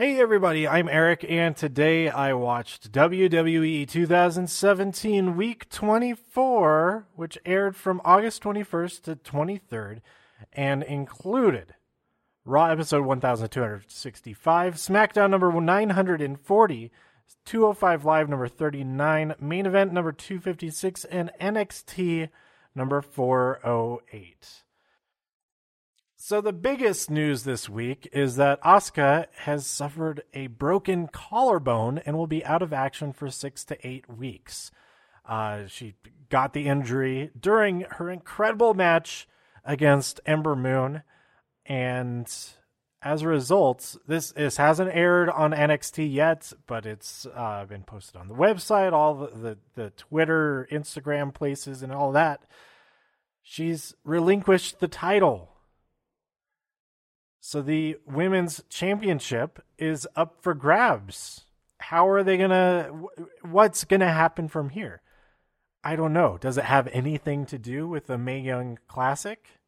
Hey everybody, I'm Eric, and today I watched WWE 2017 Week 24, which aired from August 21st to 23rd and included Raw episode 1265, SmackDown number 940, 205 Live number 39, main event number 256, and NXT number 408. So the biggest news this week is that Asuka has suffered a broken collarbone and will be out of action for six to eight weeks. Uh, she got the injury during her incredible match against Ember Moon, and as a result, this this hasn't aired on NXT yet, but it's uh, been posted on the website, all the, the the Twitter, Instagram places, and all that. She's relinquished the title so the women's championship is up for grabs. How are they going to what's going to happen from here? I don't know. Does it have anything to do with the Mae Young Classic?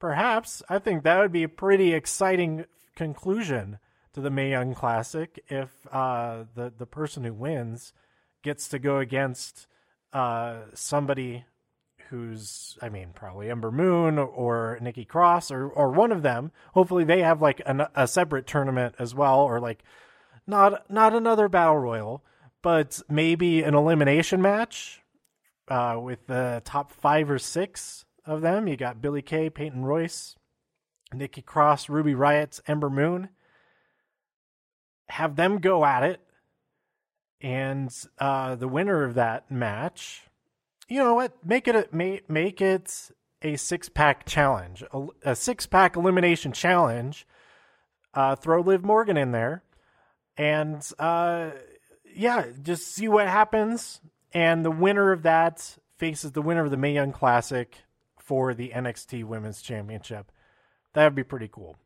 Perhaps. I think that would be a pretty exciting conclusion to the Mae Young Classic if uh, the the person who wins gets to go against uh, somebody who's I mean probably Ember Moon or Nikki Cross or or one of them. Hopefully they have like an, a separate tournament as well or like not not another battle royal, but maybe an elimination match uh, with the top 5 or 6 of them. You got Billie Kay, Peyton Royce, Nikki Cross, Ruby Riott, Ember Moon. Have them go at it and uh, the winner of that match you know what? Make it a make, make it a six pack challenge, a, a six pack elimination challenge. Uh, throw Liv Morgan in there, and uh, yeah, just see what happens. And the winner of that faces the winner of the Mae Young Classic for the NXT Women's Championship. That would be pretty cool.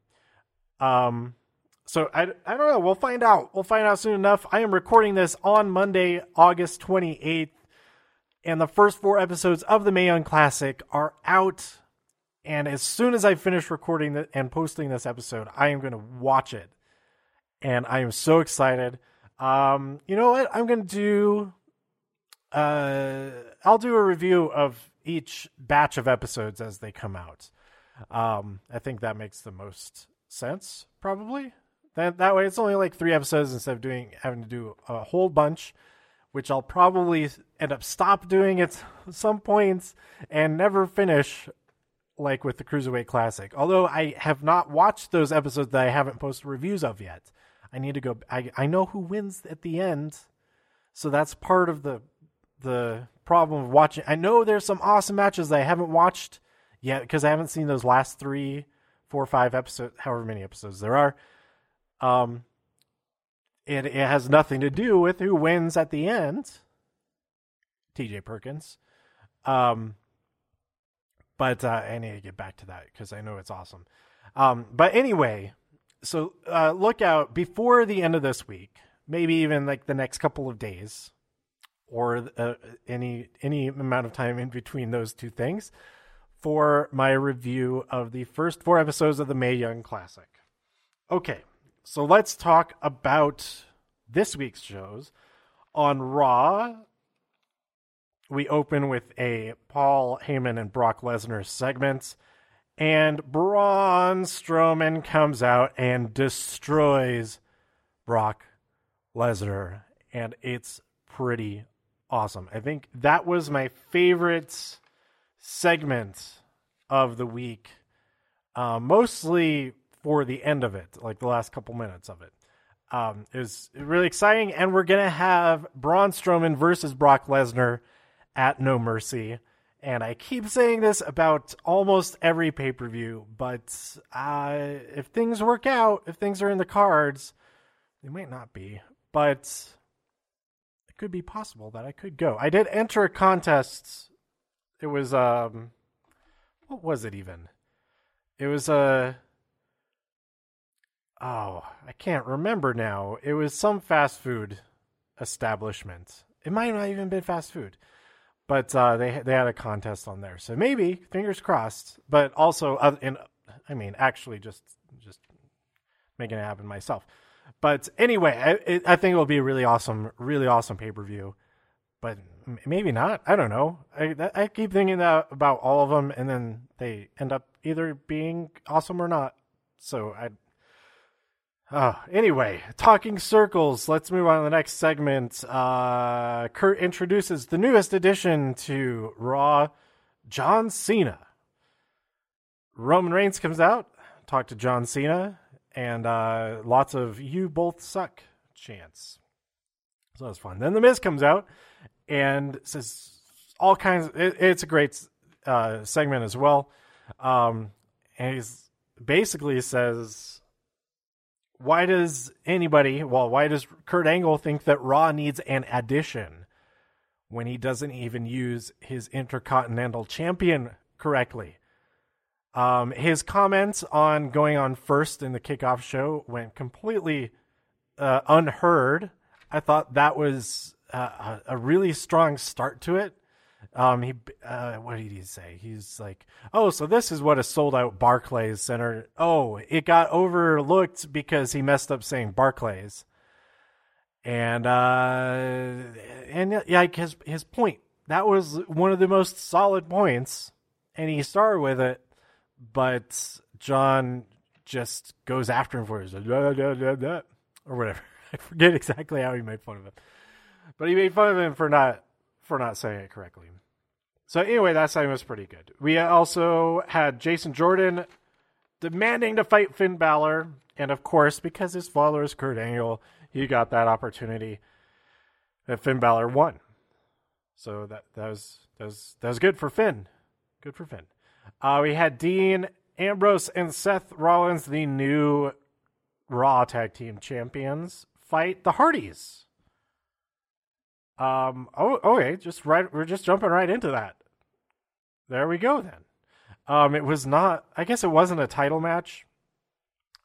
Um, so I, I don't know. We'll find out. We'll find out soon enough. I am recording this on Monday, August 28th and the first four episodes of the Mae Young Classic are out. And as soon as I finish recording the, and posting this episode, I am going to watch it, and I am so excited. Um, you know what? I'm going to do. Uh, I'll do a review of each batch of episodes as they come out. Um, I think that makes the most sense, probably. That that way, it's only like three episodes instead of doing having to do a whole bunch which I'll probably end up stop doing at some points and never finish like with the Cruiserweight Classic. Although I have not watched those episodes that I haven't posted reviews of yet. I need to go I I know who wins at the end. So that's part of the the problem of watching. I know there's some awesome matches that I haven't watched yet because I haven't seen those last three, four, five episodes, however many episodes there are. Um, it, it has nothing to do with who wins at the end. TJ Perkins. Um, but uh, I need to get back to that because I know it's awesome. Um, but anyway, so uh, look out before the end of this week, maybe even like the next couple of days, or uh, any any amount of time in between those two things, for my review of the first four episodes of the Mae Young Classic. Okay, so let's talk about this week's shows. On Raw, we open with a Paul Heyman and Brock Lesnar segment, and Braun Strowman comes out and destroys Brock Lesnar, and it's pretty awesome. I think that was my favorite segment of the week, uh, mostly for the end of it, like the last couple minutes of it. Um, it was really exciting, and we're gonna have Braun Strowman versus Brock Lesnar at No Mercy. And I keep saying this about almost every pay per view, but uh, if things work out, if things are in the cards, they might not be, but it could be possible that I could go. I did enter a contest. It was um, what was it even? It was a. Oh, I can't remember now. It was some fast food establishment. It might not even been fast food, but uh, they they had a contest on there. So maybe fingers crossed. But also, uh, in I mean, actually, just just making it happen myself. But anyway, I, it, I think it will be a really awesome, really awesome pay per view. But maybe not. I don't know. I that, I keep thinking that about all of them, and then they end up either being awesome or not. So I. Oh, anyway, talking circles. Let's move on to the next segment. Uh, Kurt introduces the newest addition to Raw, John Cena. Roman Reigns comes out, talk to John Cena, and uh, lots of "you both suck" chants. So that's fun. Then the Miz comes out and says all kinds. Of, it, it's a great uh, segment as well, um, and he's basically says, "Why does anybody? Well, why does Kurt Angle think that Raw needs an addition when he doesn't even use his Intercontinental Champion correctly?" Um, his comments on going on first in the kickoff show went completely uh, unheard. I thought that was uh, a really strong start to it. Um, he, uh, what did he say? He's like, "Oh, so this is what a sold out Barclays Center. Oh, it got overlooked because he messed up saying Barclays." And uh, and yeah, his his point that was one of the most solid points, and he started with it but John just goes after him for his or whatever. I forget exactly how he made fun of him, but he made fun of him for not for not saying it correctly. So anyway, that segment was pretty good. We also had Jason Jordan demanding to fight Finn Balor, and of course, because his father is Kurt Angle, he got that opportunity. And Finn Balor won. So that that was that was that was good for Finn. Good for Finn. Uh, we had Dean Ambrose and Seth Rollins, the new Raw Tag Team Champions, fight the Hardys. Um. Oh. Okay. Just right. We're just jumping right into that. There we go. Then. Um. It was not. I guess it wasn't a title match.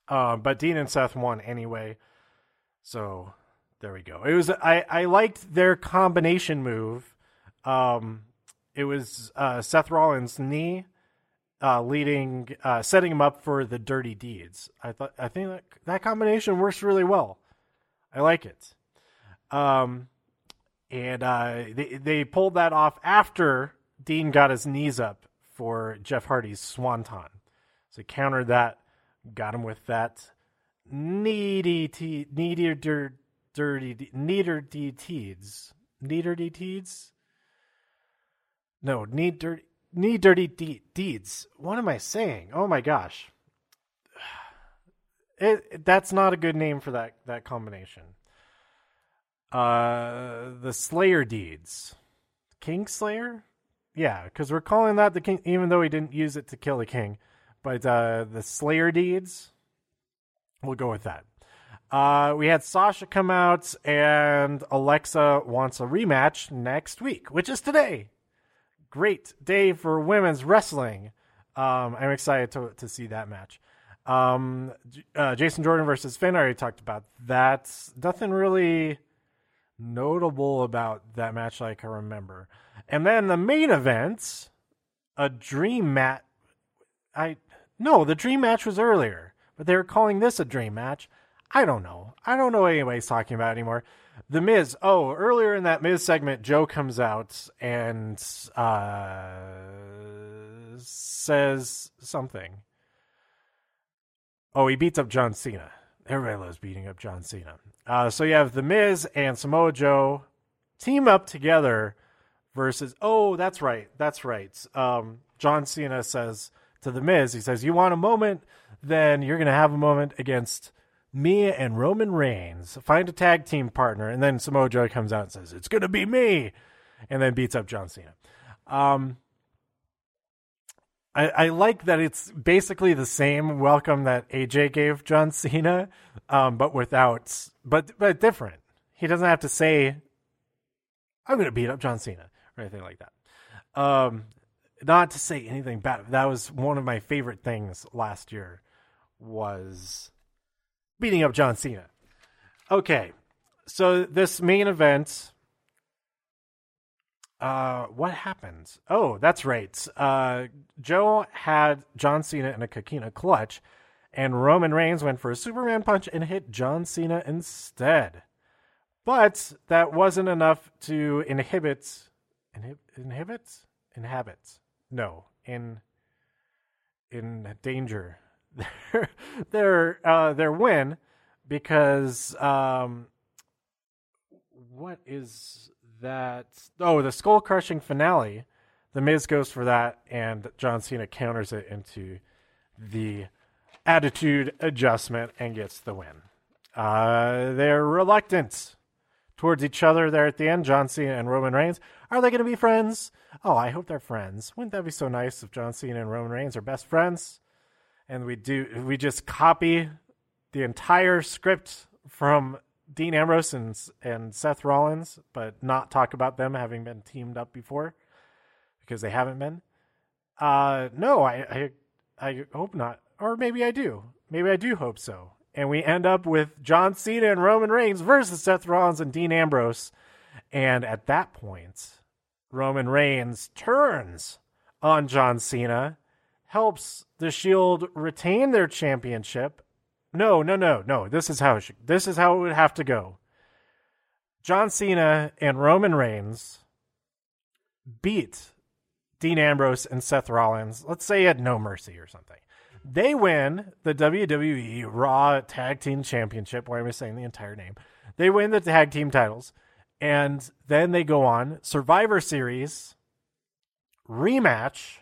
Um. But Dean and Seth won anyway. So there we go. It was. I. I liked their combination move. Um. It was uh, Seth Rollins' knee uh, leading, uh, setting him up for the dirty deeds. I thought I think that that combination works really well. I like it. Um, and uh, they they pulled that off after Dean got his knees up for Jeff Hardy's swanton. So countered that, got him with that needy te- needy dir- dirty neater deeds neater deeds. No, need dirty Need dirty de- deeds. What am I saying? Oh my gosh. It, that's not a good name for that that combination. Uh, the Slayer deeds, King Slayer, yeah, because we're calling that the king, even though he didn't use it to kill the king. But uh, the Slayer deeds, we'll go with that. Uh, we had Sasha come out, and Alexa wants a rematch next week, which is today great day for women's wrestling. Um, I'm excited to to see that match. Um, uh, Jason Jordan versus Finn. I already talked about that. Nothing really notable about that match like I remember. And then the main event, a dream match. I no, the dream match was earlier, but they were calling this a dream match. I don't know. I don't know anybody's talking about anymore. The Miz. Oh, earlier in that Miz segment, Joe comes out and uh, says something. Oh, he beats up John Cena. Everybody loves beating up John Cena. Uh, so you have The Miz and Samoa Joe team up together versus. Oh, that's right. That's right. Um, John Cena says to The Miz, he says, You want a moment? Then you're going to have a moment against me and Roman Reigns. Find a tag team partner. And then Samoa Joe comes out and says, It's going to be me. And then beats up John Cena. Um, I, I like that it's basically the same welcome that AJ gave John Cena, um, but without, but but different. He doesn't have to say, "I'm going to beat up John Cena" or anything like that. Um, not to say anything bad. That was one of my favorite things last year. Was beating up John Cena. Okay, so this main event. Uh, what happens? Oh, that's right. Uh, Joe had John Cena in a Coquina clutch, and Roman Reigns went for a Superman punch and hit John Cena instead. But that wasn't enough to inhibit, inhib, inhibit, inhabit. No, in in danger their their uh, their win because um, what is that? Oh, the skull crushing finale. The Miz goes for that, and John Cena counters it into the attitude adjustment and gets the win. Uh, they're reluctant towards each other there at the end. John Cena and Roman Reigns. Are they going to be friends? Oh, I hope they're friends. Wouldn't that be so nice if John Cena and Roman Reigns are best friends? And we do we just copy the entire script from Dean Ambrose and and Seth Rollins, but not talk about them having been teamed up before because they haven't been. Uh, no, I, I I hope not, or maybe I do. Maybe I do hope so. And we end up with John Cena and Roman Reigns versus Seth Rollins and Dean Ambrose. And at that point, Roman Reigns turns on John Cena, helps the Shield retain their championship, no, no, no, no. This is how it should, this is how it would have to go. John Cena and Roman Reigns beat Dean Ambrose and Seth Rollins. Let's say at No Mercy or something. They win the WWE Raw Tag Team Championship. Why am I saying the entire name? They win the tag team titles, and then they go on Survivor Series rematch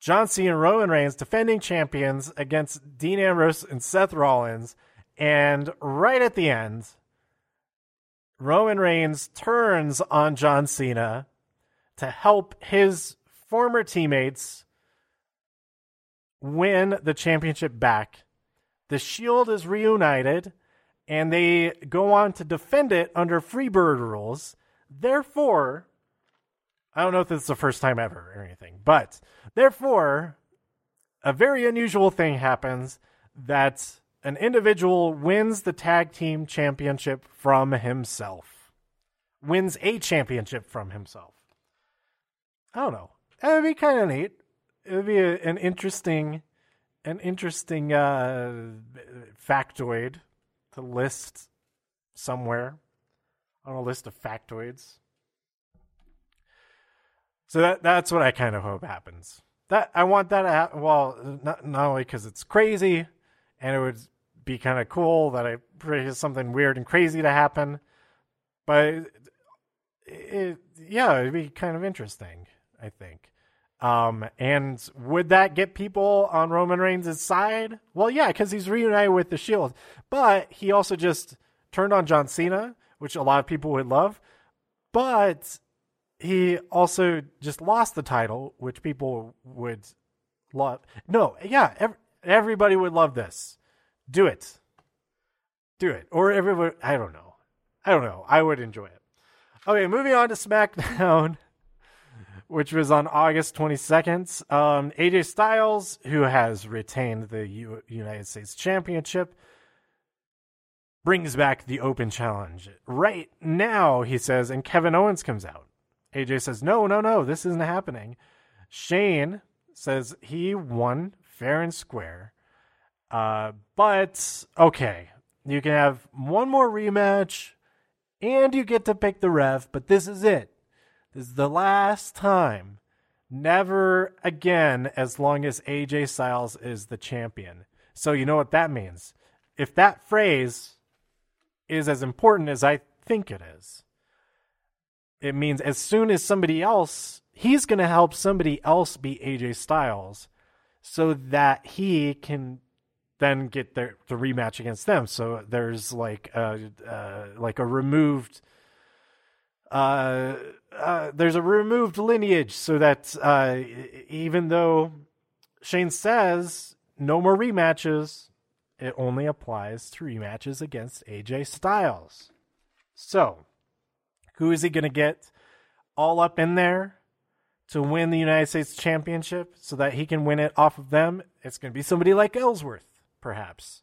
John Cena and Roman Reigns defending champions against Dean Ambrose and Seth Rollins. And right at the end, Roman Reigns turns on John Cena to help his former teammates win the championship back. The Shield is reunited and they go on to defend it under Freebird rules. Therefore, I don't know if this is the first time ever or anything, but therefore, a very unusual thing happens that an individual wins the tag team championship from himself, wins a championship from himself. I don't know. It would be kind of neat. It would be a, an interesting, an interesting uh, factoid to list somewhere on a list of factoids. So that that's what I kind of hope happens. That I want that to happen. Well, not, not only because it's crazy, and it would be kind of cool that I pray something weird and crazy to happen, but it, it, yeah, it'd be kind of interesting. I think. Um, and would that get people on Roman Reigns' side? Well, yeah, because he's reunited with the Shield, but he also just turned on John Cena, which a lot of people would love. But he also just lost the title, which people would love. No, yeah, ev- everybody would love this. Do it. Do it. Or everyone, I don't know. I don't know. I would enjoy it. Okay, moving on to SmackDown, which was on August 22nd. Um, AJ Styles, who has retained the U- United States Championship, brings back the Open Challenge. Right now, he says, and Kevin Owens comes out. AJ says, no, no, no, this isn't happening. Shane says he won fair and square. Uh, but okay, you can have one more rematch and you get to pick the ref, but this is it. This is the last time. Never again as long as AJ Styles is the champion. So you know what that means. If that phrase is as important as I think it is, it means as soon as somebody else, he's going to help somebody else beat AJ Styles so that he can then get their the rematch against them. So there's like a uh, like a removed uh, uh, there's a removed lineage so that uh, even though Shane says no more rematches, it only applies to rematches against AJ Styles. So who is he going to get all up in there to win the United States Championship so that he can win it off of them? It's going to be somebody like Ellsworth, perhaps.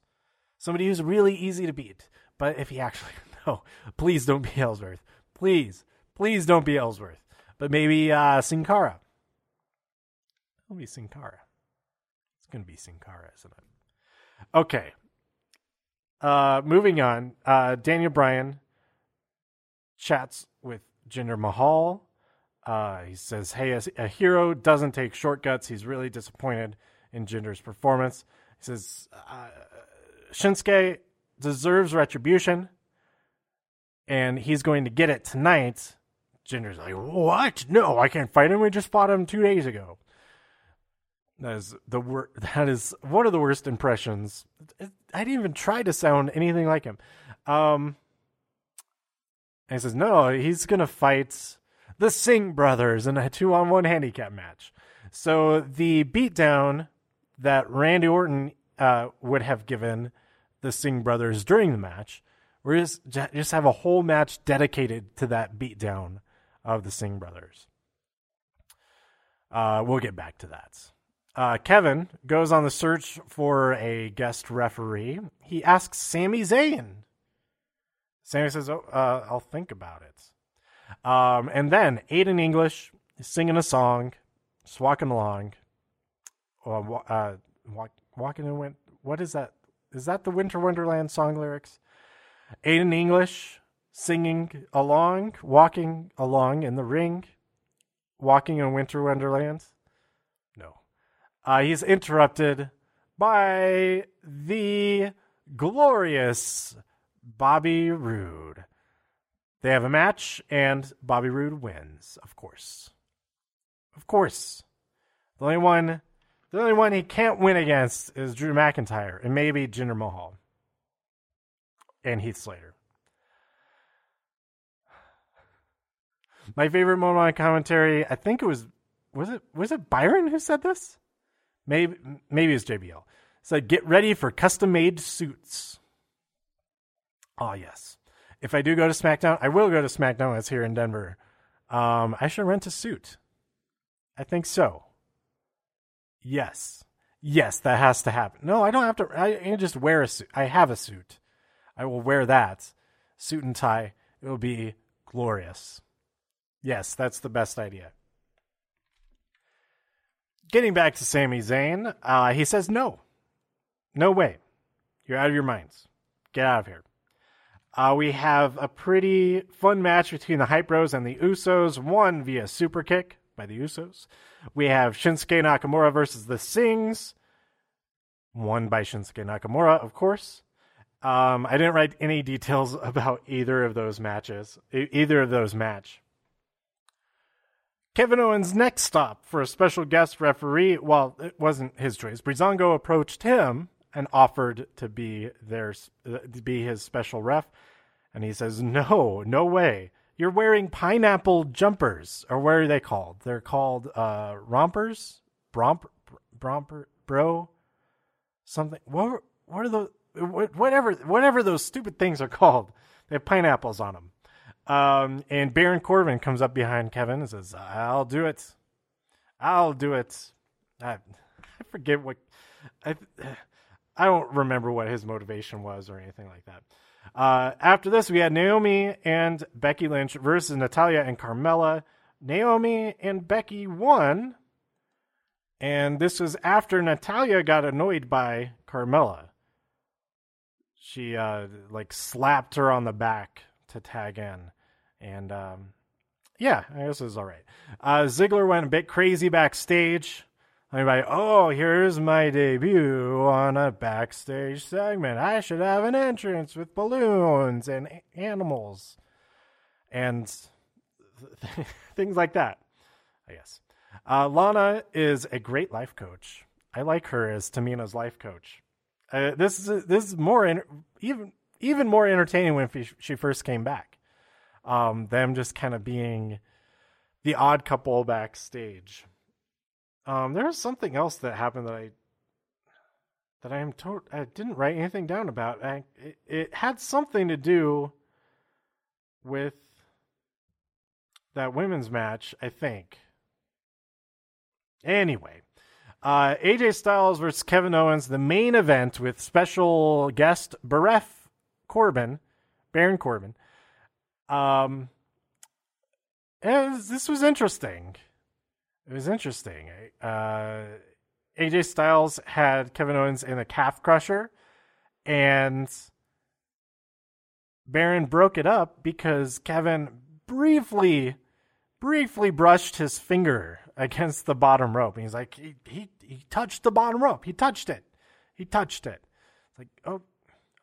Somebody who's really easy to beat. But if he actually, no, please don't be Ellsworth. Please, please don't be Ellsworth. But maybe uh, Sin Cara. It'll be Sin Cara. It's going to be Sin Cara, isn't it? Okay. Uh, moving on. Uh, Daniel Bryan chats with Jinder Mahal. Uh, he says, "Hey, a, a hero doesn't take shortcuts. He's really disappointed in Jinder's performance." He says, uh, "Shinsuke deserves retribution, and he's going to get it tonight." Jinder's like, "What? No, I can't fight him. We just fought him two days ago." That is the wor- That is one of the worst impressions. I didn't even try to sound anything like him. Um, and he says, "No, he's gonna fight the Singh brothers in a two-on-one handicap match." So the beatdown that Randy Orton uh, would have given the Singh brothers during the match, we just just have a whole match dedicated to that beatdown of the Singh brothers. Uh, we'll get back to that. Uh, Kevin goes on the search for a guest referee. He asks Sami Zayn. Sami says, "Oh, uh, I'll think about it." Um, and then Aiden English is singing a song, just walking along. Uh, uh, walk, walking and went. What is that? Is that the Winter Wonderland song lyrics? Aiden English singing along, walking along in the ring, walking in Winter Wonderland. No. Uh, he's interrupted by the glorious Bobby Roode. They have a match, and Bobby Roode wins, of course. Of course. The only one the only one he can't win against is Drew McIntyre and maybe Jinder Mahal. And Heath Slater. My favorite moment on commentary, I think it was was it was it Byron who said this? Maybe maybe it's JBL. Said get ready for custom made suits. Oh yes. If I do go to SmackDown, I will go to SmackDown. It's here in Denver. Um, I should rent a suit. I think so. Yes. Yes, that has to happen. No, I don't have to. I can just wear a suit. I have a suit. I will wear that suit and tie. It will be glorious. Yes, that's the best idea. Getting back to Sami Zayn, uh, he says no. No way. You're out of your minds. Get out of here. Uh, we have a pretty fun match between the Hype Bros and the Usos, won via super kick by the Usos. We have Shinsuke Nakamura versus the Singhs, won by Shinsuke Nakamura, of course. Um, I didn't write any details about either of those matches, either of those match. Kevin Owens' next stop for a special guest referee, well, it wasn't his choice. Breezango approached him and offered to be their to be his special ref, and he says, "No, no way. You're wearing pineapple jumpers, or what are they called? They're called uh, rompers, bromper, bromper, bro, something. What what are those? Whatever whatever those stupid things are called. They have pineapples on them." Um, and Baron Corbin comes up behind Kevin and says, "I'll do it. I'll do it." I, I forget what I I don't remember what his motivation was or anything like that. Uh, after this, we had Naomi and Becky Lynch versus Natalya and Carmella. Naomi and Becky won, and this was after Natalya got annoyed by Carmella. She uh, like slapped her on the back to tag in. And um, yeah, I guess it was all right. Uh, Ziggler went a bit crazy backstage. Everybody, oh, here's my debut on a backstage segment. I should have an entrance with balloons and animals and things like that. I guess. Uh, Lana is a great life coach. I like her as Tamina's life coach. Uh, this is this is more even even more entertaining when she first came back um, them just kind of being the odd couple backstage. Um, there was something else that happened that I that I am told I didn't write anything down about. I, it, it had something to do with that women's match, I think. Anyway, uh, AJ Styles versus Kevin Owens, the main event with special guest Baref Corbin, Baron Corbin. Um, this was interesting. It was interesting. Uh, AJ Styles had Kevin Owens in a calf crusher, and Baron broke it up because Kevin briefly, briefly brushed his finger against the bottom rope. And he's like, he, he, he touched the bottom rope. He touched it. He touched it. It's like, oh,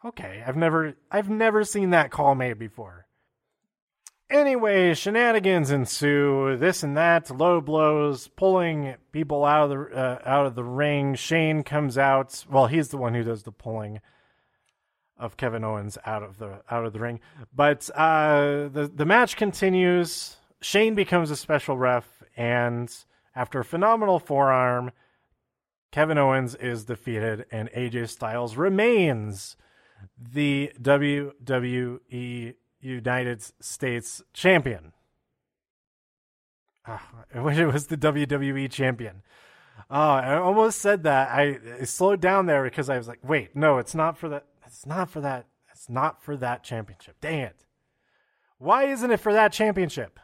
okay. I've never, I've never seen that call made before. Anyway, shenanigans ensue. This and that, low blows, pulling people out of the uh, out of the ring. Shane comes out. Well, he's the one who does the pulling of Kevin Owens out of the out of the ring. But uh, the the match continues. Shane becomes a special ref, and after a phenomenal forearm, Kevin Owens is defeated, and AJ Styles remains the WWE United States champion. Oh, I wish it was the WWE champion. Oh, I almost said that. I, I slowed down there because I was like, wait, no, it's not for that. It's not for that. It's not for that championship. Dang it. Why isn't it for that championship?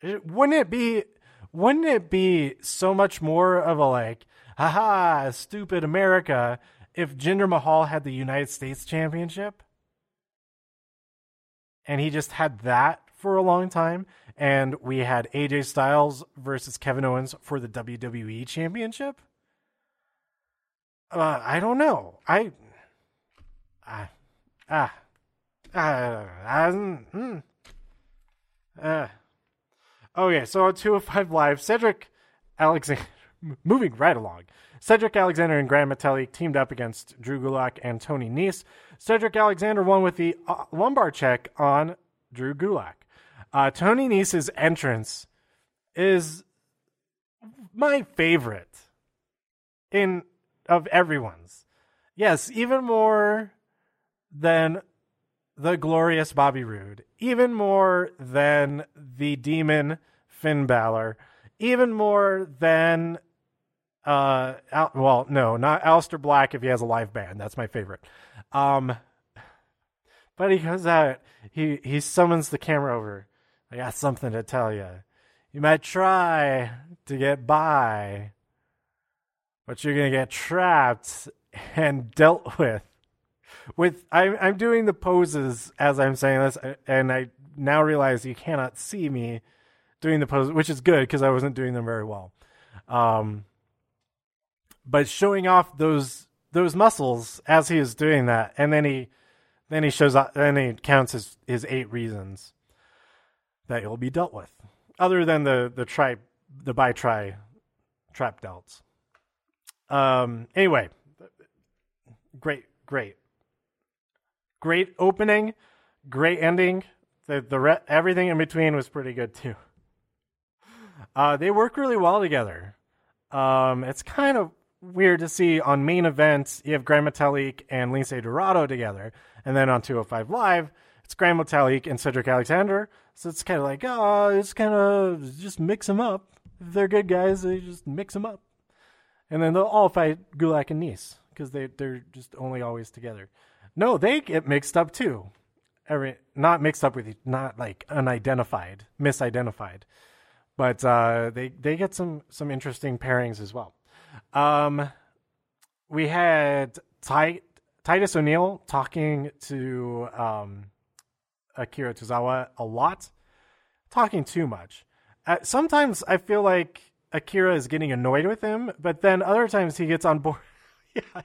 It, wouldn't it be wouldn't it be so much more of a like, haha, stupid America if Jinder Mahal had the United States championship? And he just had that for a long time. And we had AJ Styles versus Kevin Owens for the WWE Championship. Uh, I don't know. I, ah, ah, ah. Uh, okay, so on 205 Live, Cedric Alexander, moving right along. Cedric Alexander and Gran Metalik teamed up against Drew Gulak and Tony Nese. Cedric Alexander won with the uh, lumbar check on Drew Gulak. Uh, Tony Nese's entrance is my favorite in of everyone's. Yes, even more than the glorious Bobby Roode, even more than the demon Finn Balor, even more than uh, Al- well, no, not Aleister Black if he has a live band. That's my favorite. Um, but he goes out, he he summons the camera over. I got something to tell you. You might try to get by, but you're gonna get trapped and dealt with. With I'm I'm doing the poses as I'm saying this, and I now realize you cannot see me doing the poses, which is good because I wasn't doing them very well. Um, but showing off those those muscles as he is doing that, and then he then he shows up, then he counts his his eight reasons that he'll be dealt with, other than the the tri the by try trap delts. Um. Anyway, great, great, great opening, great ending. The the re- everything in between was pretty good too. Uh, they work really well together. Um, it's kind of weird to see on main events you have Gran Metalik and Lince Dorado together, and then on 205 Live it's Gran Metalik and Cedric Alexander. So it's kind of like oh, it's kind of just mix them up. If they're good guys, they just mix them up, and then they'll all fight Gulak and Nice because they they're just only always together. No, they get mixed up too. Every not mixed up with not like unidentified, misidentified, but uh, they they get some some interesting pairings as well. Um, we had Ty- Titus O'Neil talking to um, Akira Tozawa a lot, talking too much. Uh, sometimes I feel like Akira is getting annoyed with him, but then other times he gets on board. yeah.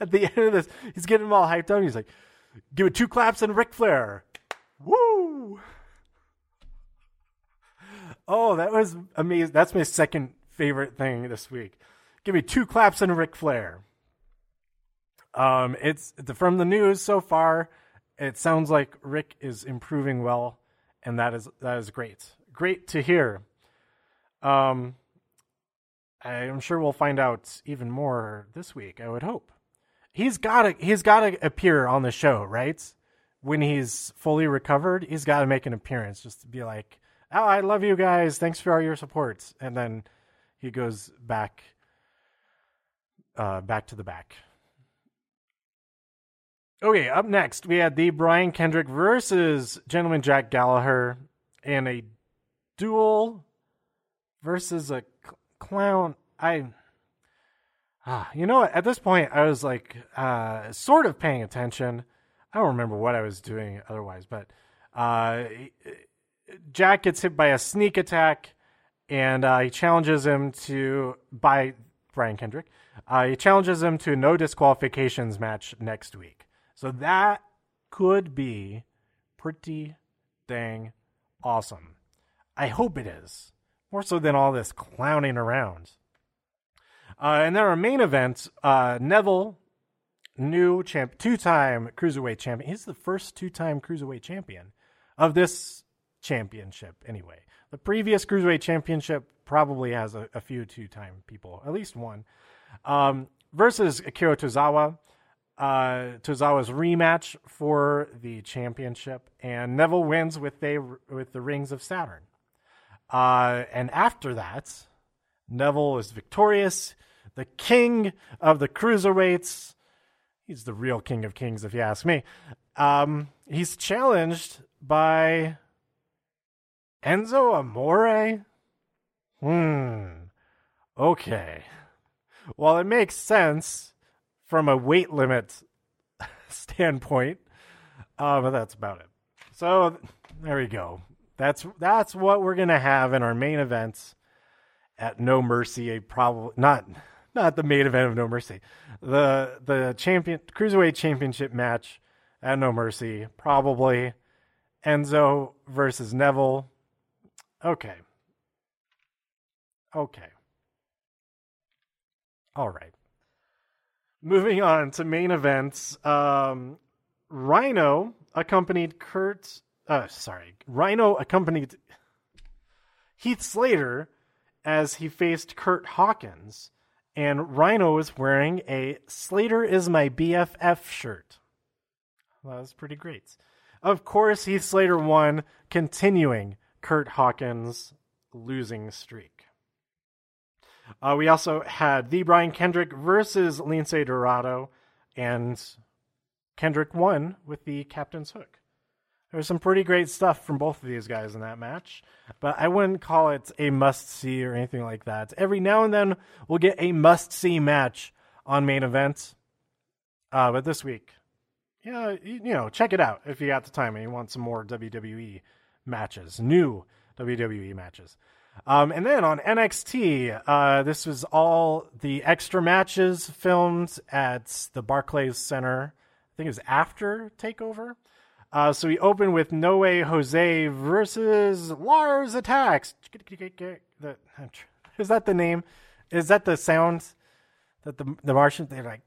At the end of this, he's getting him all hyped up. He's like, "Give it two claps and Ric Flair." Woo! Oh, that was amazing. That's my second favorite thing this week. Give me two claps and Ric Flair. Um, it's from the news so far. It sounds like Ric is improving well, and that is that is great. Great to hear. Um, I'm sure we'll find out even more this week. I would hope. He's got to he's got to appear on the show, right? When he's fully recovered, he's got to make an appearance just to be like, "Oh, I love you guys. Thanks for all your support." And then he goes back uh, back to the back. Okay, up next we had the Brian Kendrick versus Gentleman Jack Gallagher and a duel versus a cl- clown. I Ah, you know what? At this point, I was like, uh, sort of paying attention. I don't remember what I was doing otherwise, but uh, Jack gets hit by a sneak attack, and uh, he challenges him to by Brian Kendrick. Uh, he challenges him to no disqualifications match next week. So that could be pretty dang awesome. I hope it is more so than all this clowning around. Uh, and then our main event, uh, Neville, new champ, two-time cruiserweight champion. He's the first two-time cruiserweight champion of this championship, anyway. The previous cruiserweight championship probably has a, a few two-time people, at least one. Um, versus Akira Tozawa. Uh, Tozawa's rematch for the championship, and Neville wins with they with the rings of Saturn. Uh, and after that, Neville is victorious the king of the cruiserweights. He's the real king of kings, if you ask me. Um, he's challenged by Enzo Amore. Hmm. Okay. Well, it makes sense from a weight limit standpoint, uh, but that's about it. So there we go. That's that's what we're gonna have in our main events at No Mercy. A Probably not not the main event of No Mercy. The the champion cruiserweight championship match at No Mercy, probably Enzo versus Neville. Okay. Okay. All right. Moving on to main events. Um, Rhino accompanied Kurt. Uh, sorry, Rhino accompanied Heath Slater as he faced Kurt Hawkins and Rhino was wearing a Slater is my BFF shirt. That was pretty great. Of course, Heath Slater won, continuing Kurt Hawkins' losing streak. Uh, we also had the Brian Kendrick versus Lince Dorado, and Kendrick won with the captain's hook. There was some pretty great stuff from both of these guys in that match, but I wouldn't call it a must see or anything like that. Every now and then we'll get a must see match on main events, Uh, but this week, yeah, you, you know, check it out if you got the time and you want some more WWE matches, new WWE matches. Um, and then on NXT, uh, this was all the extra matches filmed at the Barclays Center. I think it was after Takeover. Uh, so we open with No Way Jose versus Lars Attacks. Is that the name? Is that the sound that the the Martian they're like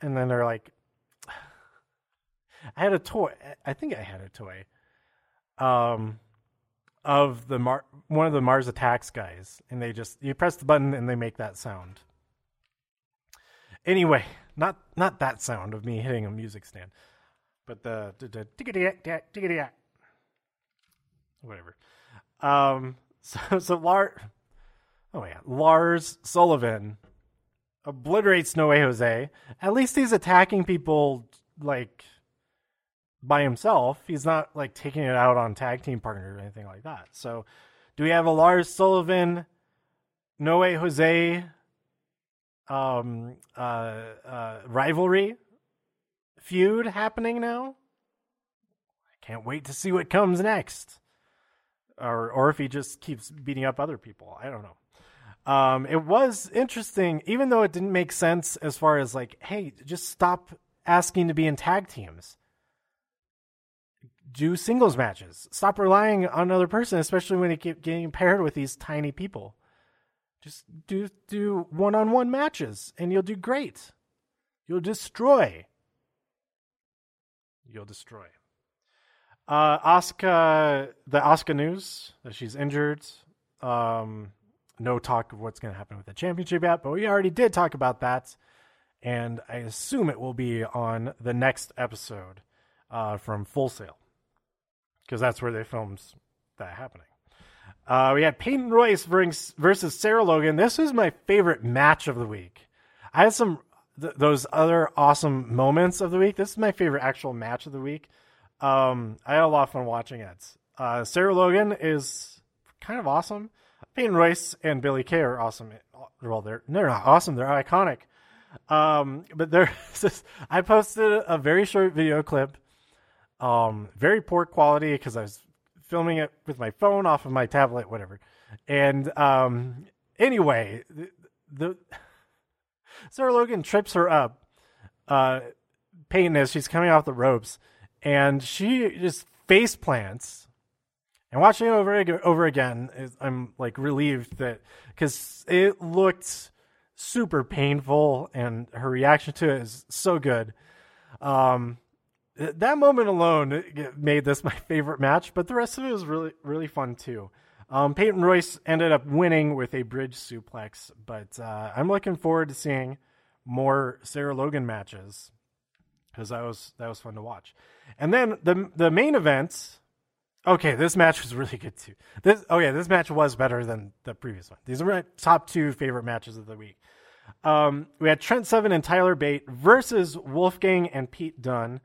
and then they're like I had a toy. I think I had a toy. Um of the Mar- one of the Mars Attacks guys and they just you press the button and they make that sound. Anyway, not not that sound of me hitting a music stand but the, whatever. Um, so so Lars, oh yeah, Lars Sullivan obliterates Noe Jose. At least he's attacking people like by himself. He's not like taking it out on tag team partners or anything like that. So, do we have a Lars Sullivan, Noe Jose, um, uh, uh, rivalry? feud happening now. I can't wait to see what comes next. Or or if he just keeps beating up other people. I don't know. Um, it was interesting, even though it didn't make sense as far as like, hey, just stop asking to be in tag teams. Do singles matches. Stop relying on another person, especially when you keep getting paired with these tiny people. Just do do one on one matches and you'll do great. You'll destroy you'll destroy. Uh, Asuka, the Asuka news that she's injured. Um, no talk of what's going to happen with the championship yet, but we already did talk about that, and I assume it will be on the next episode uh, from Full Sail because that's where they filmed that happening. Uh, we had Peyton Royce versus Sarah Logan. This was my favorite match of the week. I had some th- those other awesome moments of the week. This is my favorite actual match of the week. Um, I had a lot of fun watching it. Uh, Sarah Logan is kind of awesome. Peyton Royce and Billie Kay are awesome. Well, they're they're not awesome. They're iconic. Um, but there, I posted a very short video clip. Um, very poor quality because I was filming it with my phone off of my tablet, whatever. And um, anyway, the, the Sarah Logan trips her up. Uh, Peyton is she's coming off the ropes, and she just face plants. And watching it over over again, I'm like relieved that because it looked super painful, and her reaction to it is so good. Um, that moment alone made this my favorite match, but the rest of it was really really fun too. Um, Peyton Royce ended up winning with a bridge suplex, but uh, I'm looking forward to seeing more Sarah Logan matches because that was that was fun to watch. And then the the main event. Okay, this match was really good too. This oh yeah, this match was better than the previous one. These are my top two favorite matches of the week. Um, we had Trent Seven and Tyler Bate versus Wolfgang and Pete Dunne.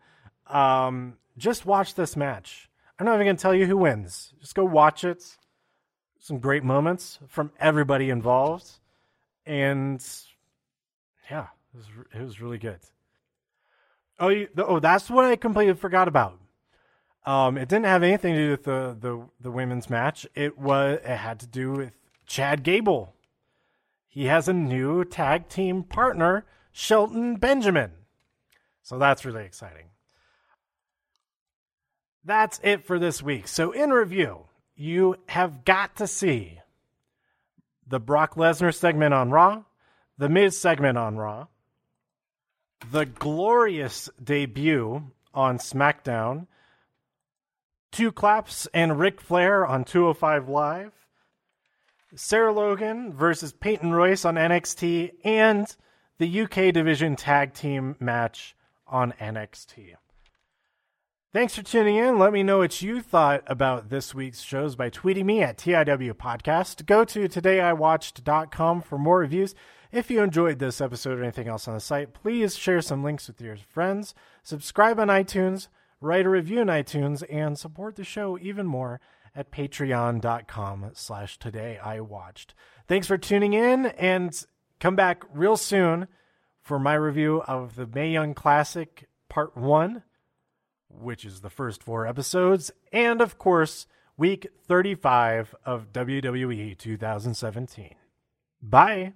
Um, just watch this match. I'm not even gonna tell you who wins. Just go watch it some great moments from everybody involved, and yeah, it was it was really good. Oh, you, oh, that's what I completely forgot about. Um, it didn't have anything to do with the, the the women's match. It was it had to do with Chad Gable. He has a new tag team partner, Shelton Benjamin. So that's really exciting. That's it for this week. So in review, you have got to see the Brock Lesnar segment on Raw, the Miz segment on Raw, the glorious debut on SmackDown, two claps and Ric Flair on 205 Live, Sarah Logan versus Peyton Royce on NXT, and the UK Division Tag Team match on NXT. Thanks for tuning in. Let me know what you thought about this week's shows by tweeting me at TIW Podcast. Go to todayiwatched.com for more reviews. If you enjoyed this episode or anything else on the site, please share some links with your friends, subscribe on iTunes, write a review on iTunes, and support the show even more at patreon.com slash todayiwatched. Thanks for tuning in and come back real soon for my review of the Mae Young Classic Part 1 which is the first four episodes, and of course, week 35 of WWE 2017. Bye.